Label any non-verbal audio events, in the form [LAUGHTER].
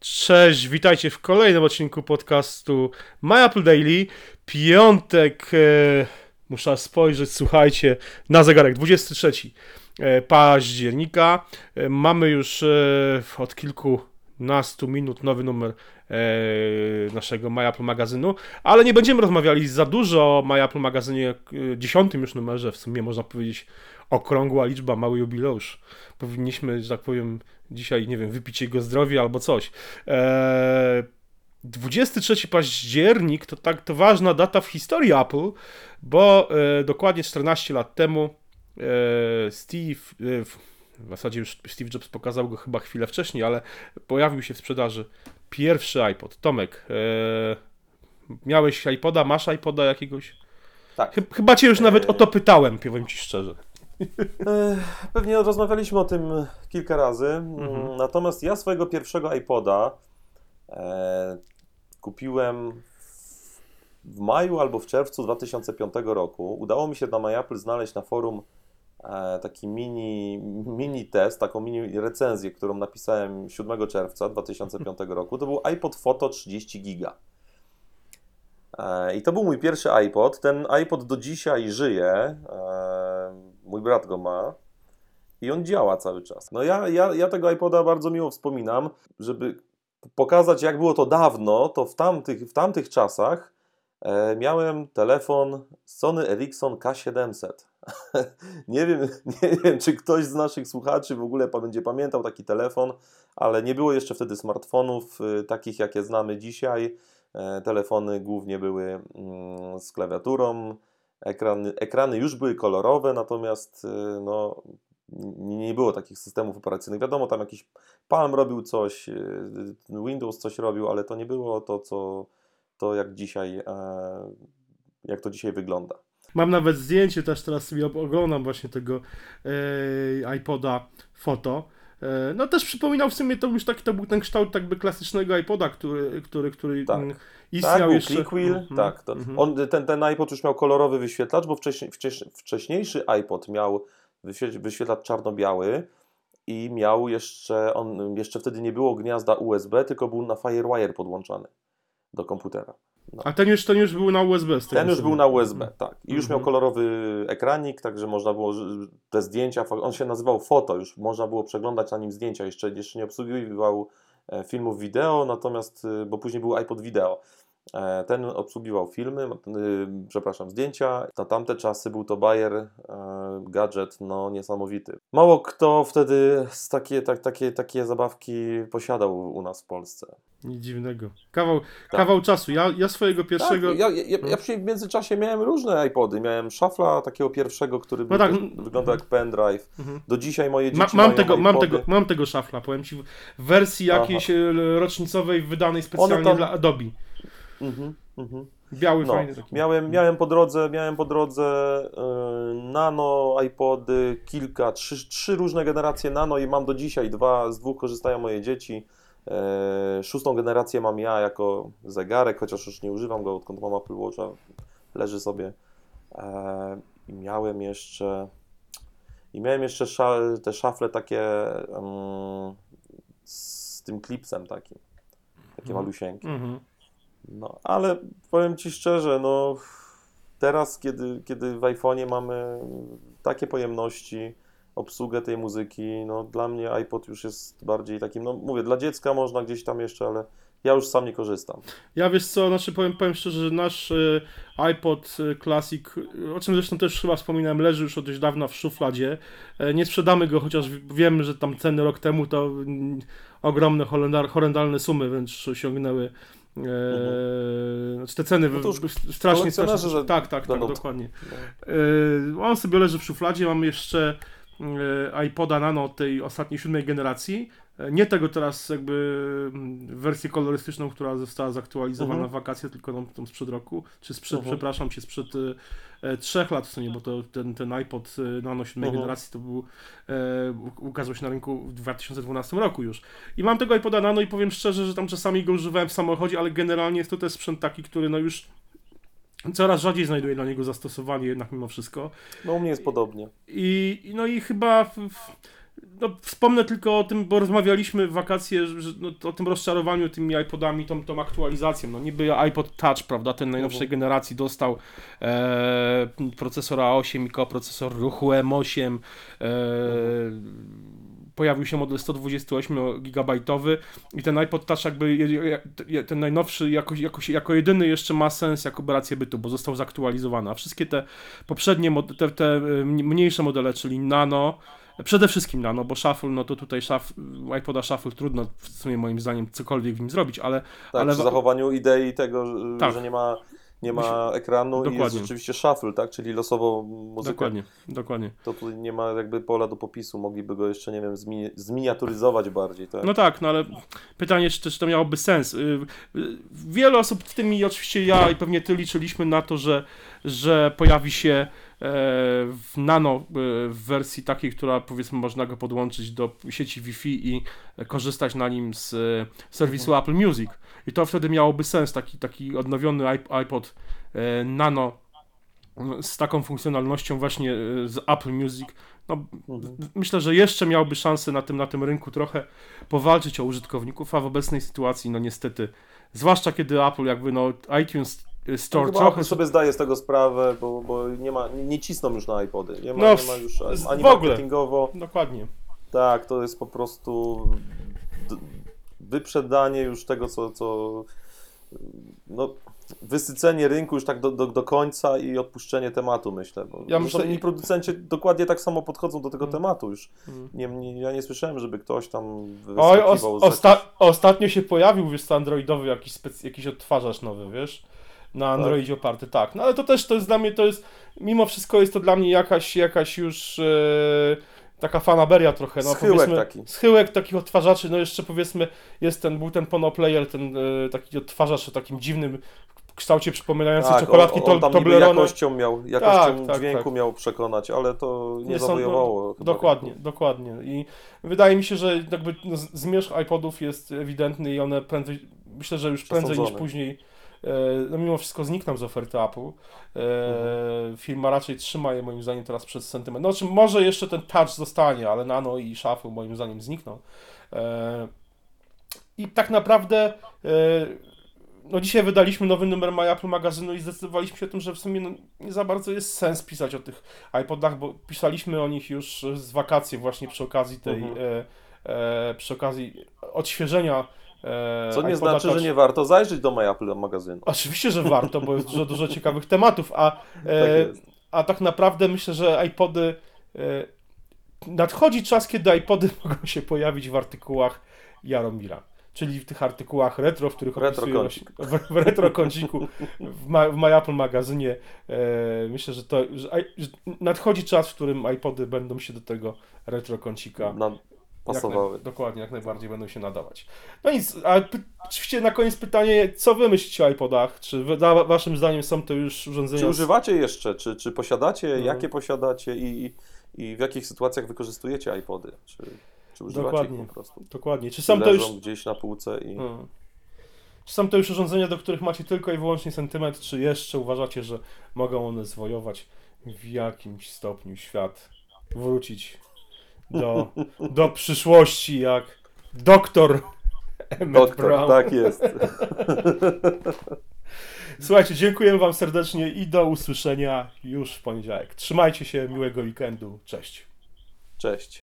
Cześć, witajcie w kolejnym odcinku podcastu My Apple Daily. Piątek, e, muszę spojrzeć, słuchajcie, na zegarek, 23 e, października. E, mamy już e, od kilkunastu minut nowy numer e, naszego My Apple magazynu, ale nie będziemy rozmawiali za dużo o My Apple magazynie, e, dziesiątym już numerze, w sumie można powiedzieć okrągła liczba, mały jubileusz. Powinniśmy, że tak powiem, dzisiaj, nie wiem, wypić jego zdrowie albo coś. Eee, 23 październik to tak to ważna data w historii Apple, bo e, dokładnie 14 lat temu e, Steve, e, w, zasadzie już Steve Jobs pokazał go chyba chwilę wcześniej, ale pojawił się w sprzedaży pierwszy iPod. Tomek, e, miałeś iPoda, masz iPoda jakiegoś? Tak. Chy- Chyba cię już nawet o to pytałem, powiem ci szczerze. E, Pewnie rozmawialiśmy o tym kilka razy. Mhm. Natomiast ja swojego pierwszego iPoda e, kupiłem w- w maju albo w czerwcu 2005 roku. Udało mi się na MyApple znaleźć na forum e, taki mini, mini test, taką mini recenzję, którą napisałem 7 czerwca 2005 [LAUGHS] roku. To był iPod Photo 30 giga. E, I to był mój pierwszy iPod. Ten iPod do dzisiaj żyje. E, Mój brat go ma. I on działa cały czas. No ja, ja, ja tego iPoda bardzo miło wspominam, żeby pokazać jak było to dawno, to w tamtych, w tamtych czasach e, miałem telefon Sony Ericsson K700. [LAUGHS] nie, wiem, [LAUGHS] nie wiem, czy ktoś z naszych słuchaczy w ogóle będzie pamiętał taki telefon, ale nie było jeszcze wtedy smartfonów y, takich, jakie znamy dzisiaj. E, telefony głównie były mm, z klawiaturą, ekrany, ekrany już były kolorowe, natomiast y, no, nie było takich systemów operacyjnych. Wiadomo, tam jakiś Palm robił coś, y, Windows coś robił, ale to nie było to, co, to jak dzisiaj, e, jak to dzisiaj wygląda. Mam nawet zdjęcie, też teraz sobie ob- oglądam właśnie tego e, iPoda foto. E, no też przypominał w sumie to już taki, to był ten kształt jakby klasycznego iPoda, który, który, który Tak. mm, Tak, istniał był jeszcze. click wheel, Mhm, tak. To, mhm. on, ten, ten iPod już miał kolorowy wyświetlacz, bo wcześniej, wcześniej, wcześniejszy iPod miał wyświe- wyświetlacz czarno-biały i miał jeszcze, on jeszcze wtedy nie było gniazda USB, tylko był na FireWire podłączany do komputera. A ten już, ten już był na USB. Ten już był na USB, tak. I już Mhm. miał kolorowy ekranik, także można było te zdjęcia, on się nazywał Foto, już można było przeglądać na nim zdjęcia, jeszcze, jeszcze nie obsługiwał e, filmów wideo, natomiast, e, bo później był iPod wideo. E, Ten obsługiwał filmy, e, przepraszam, zdjęcia. Na tamte czasy był to Bayer e, gadżet no, niesamowity. Mało kto wtedy z takie, tak, takie, takie zabawki posiadał u nas w Polsce. Nic dziwnego. Kawał, Tak. kawał czasu. Ja, ja swojego pierwszego. Tak, ja, ja, ja w międzyczasie miałem różne iPody. Miałem szafla takiego pierwszego, który No tak. wyglądał jak pendrive. Mhm. Do dzisiaj moje dzieci Ma, mam, mają tego, mam, iPody. tego, mam tego szafla, powiem ci, w wersji jakiejś e, rocznicowej wydanej specjalnie tam- dla Adobe. Mhm, mhm. Biały, No, fajny taki. miałem, miałem po drodze, miałem po drodze e, nano iPody, kilka, trzy, trzy różne generacje nano i mam do dzisiaj dwa, z dwóch korzystają moje dzieci. E, szóstą generację mam ja jako zegarek, chociaż już nie używam go, odkąd mam Apple Watcha, leży sobie. E, I miałem jeszcze i miałem jeszcze te szafle takie mm, z tym klipsem takim, takie Mhm. malusieńkie. Mhm. No, ale powiem Ci szczerze, no teraz, kiedy, kiedy w iPhone'ie mamy takie pojemności, obsługę tej muzyki, no dla mnie iPod już jest bardziej takim, no mówię, dla dziecka można gdzieś tam jeszcze, ale ja już sam nie korzystam. Ja wiesz co, znaczy powiem, powiem szczerze, że nasz e, iPod e, Classic, e, o czym zresztą też chyba wspominałem, leży już od dość dawna w szufladzie. Nie sprzedamy go, chociaż wiemy, że tam ceny rok temu to mm, ogromne, horrendal, horrendalne sumy wręcz osiągnęły. E, znaczy te ceny No strasznie, strasznie. że Tak, tak, tak, dokładnie. No. E, on sobie leży w szufladzie, mam jeszcze iPoda Nano tej ostatniej siódmej generacji. E, Nie tego teraz jakby mm, wersję kolorystyczną, która została zaktualizowana Mhm. w wakacje, tylko tą, tą sprzed roku, czy sprzed, Mhm. przepraszam cię, sprzed e, e, trzech lat w sumie, bo to ten, ten iPod e, Nano siódmej Mhm. generacji to był, e, ukazał się na rynku w 2012 roku już. I mam tego iPoda Nano i powiem szczerze, że tam czasami go używałem w samochodzie, ale generalnie jest to też sprzęt taki, który no już coraz rzadziej znajduje dla niego zastosowanie jednak mimo wszystko. no u mnie jest podobnie. I, i no i chyba w, no, wspomnę tylko o tym, bo rozmawialiśmy w wakacje, że, no, o tym rozczarowaniu tymi iPodami, tą, tą aktualizacją. No niby iPod Touch, prawda, ten najnowszej Mhm. generacji dostał e, procesor A8 i koprocesor ruchu M8. E, Pojawił się model 128-gigabajtowy i ten iPod Touch jakby ten najnowszy jako, jako, jako jedyny jeszcze ma sens jako rację bytu, bo został zaktualizowany, a wszystkie te poprzednie, te, te mniejsze modele, czyli Nano, Przede wszystkim Nano, bo Shuffle, no to tutaj shuffle, iPoda Shuffle trudno w sumie moim zdaniem cokolwiek w nim zrobić, ale Tak, ale przy wa- zachowaniu idei tego, Tak. że nie ma, nie ma ekranu i jest Dokładnie. rzeczywiście shuffle, tak? Czyli losowo muzykę. dokładnie, dokładnie. To tutaj nie ma jakby pola do popisu, mogliby go jeszcze, nie wiem, zmi- zminiaturyzować bardziej, tak? No tak, no ale pytanie, czy, czy to miałoby sens. Y, y, Wiele osób, w tym i oczywiście ja i pewnie ty liczyliśmy na to, że, że pojawi się w nano e, w wersji takiej, która powiedzmy można go podłączyć do sieci Wi-Fi i korzystać na nim z e, serwisu Apple Music. I to wtedy miałoby sens, taki, taki odnowiony iP- iPod e, nano z taką funkcjonalnością właśnie z Apple Music. No, Mhm. myślę, że jeszcze miałby szansę na tym, na tym rynku trochę powalczyć o użytkowników, a w obecnej sytuacji, no niestety, zwłaszcza kiedy Apple jakby, no iTunes y, Store Chyba trochę... Apple sobie zdaje z tego sprawę, bo, bo nie, ma, nie, nie cisną już na iPody. Nie ma, No, nie ma już ani w ogóle. marketingowo. Dokładnie. Tak, to jest po prostu wyprzedanie już tego, co, co no, wysycenie rynku już tak do, do, do końca i odpuszczenie tematu, myślę. Bo Ja myślę- inni producenci dokładnie tak samo podchodzą do tego Mm. tematu już. Mm. Nie, nie, ja nie słyszałem, żeby ktoś tam Oj, os, osta ostatnio się pojawił, wiesz, androidowy jakiś, spec- jakiś odtwarzacz nowy, wiesz, na Androidzie oparty, tak. No ale to też, to jest dla mnie, to jest, mimo wszystko jest to dla mnie jakaś, jakaś już e, taka fanaberia trochę, no Schyłek taki. schyłek takich odtwarzaczy, no jeszcze powiedzmy, jest ten, był ten Ponoplayer, ten e, taki odtwarzacz o takim dziwnym kształcie przypominający Tak, czekoladki on, on tam Toblerone. jakością miał, jakością Tak, tak, dźwięku tak. miał przekonać, ale to nie, Nie są- zawojowało. chyba Dokładnie, dokładnie. I wydaje mi się, że jakby no, zmierzch iPodów jest ewidentny i one prędzej, myślę, że już prędzej niż później, no mimo wszystko znikną z oferty Apple. E, Mhm. Firma raczej trzyma je moim zdaniem teraz przez sentyment. No, czy może jeszcze ten touch zostanie, ale Nano i Shuffle moim zdaniem znikną. E, I tak naprawdę e, no dzisiaj wydaliśmy nowy numer My Apple magazynu i zdecydowaliśmy się o tym, że w sumie no, nie za bardzo jest sens pisać o tych iPodach, bo pisaliśmy o nich już z wakacji właśnie przy okazji tej, Mhm. e, e, przy okazji odświeżenia e, Co nie znaczy, Touch. że nie warto zajrzeć do My Apple magazynu. Oczywiście, że warto, bo jest dużo, dużo ciekawych tematów, a, [LAUGHS] Tak e, a tak naprawdę myślę, że iPody e, nadchodzi czas, kiedy iPody [LAUGHS] mogą się pojawić w artykułach Jaromira. Czyli w tych artykułach retro, w których Retro opisują kącik. w, w retro kąciku w, ma, w My Apple magazynie. E, myślę, że to że, że nadchodzi czas, w którym iPody będą się do tego retro kącika Na, pasowały. jak dokładnie, jak najbardziej będą się nadawać. No nic, a py, oczywiście na koniec pytanie, co wy myślicie o iPodach? Czy wy, waszym zdaniem są to już urządzenia... Czy używacie jeszcze? Czy, czy posiadacie? No. Jakie posiadacie? I, i, w jakich sytuacjach wykorzystujecie iPody? Czy, czy używacie Dokładnie. ich po prostu? Dokładnie. Czy Czy są to już... gdzieś na półce i... Hmm. Czy są to już urządzenia, do których macie tylko i wyłącznie sentyment, czy jeszcze uważacie, że mogą one zwojować w jakimś stopniu świat, wrócić do, do przyszłości, jak doktor Emmett Doktor, Brown. tak jest. [LAUGHS] Słuchajcie, dziękujemy Wam serdecznie i do usłyszenia już w poniedziałek. Trzymajcie się, miłego weekendu. Cześć. Cześć.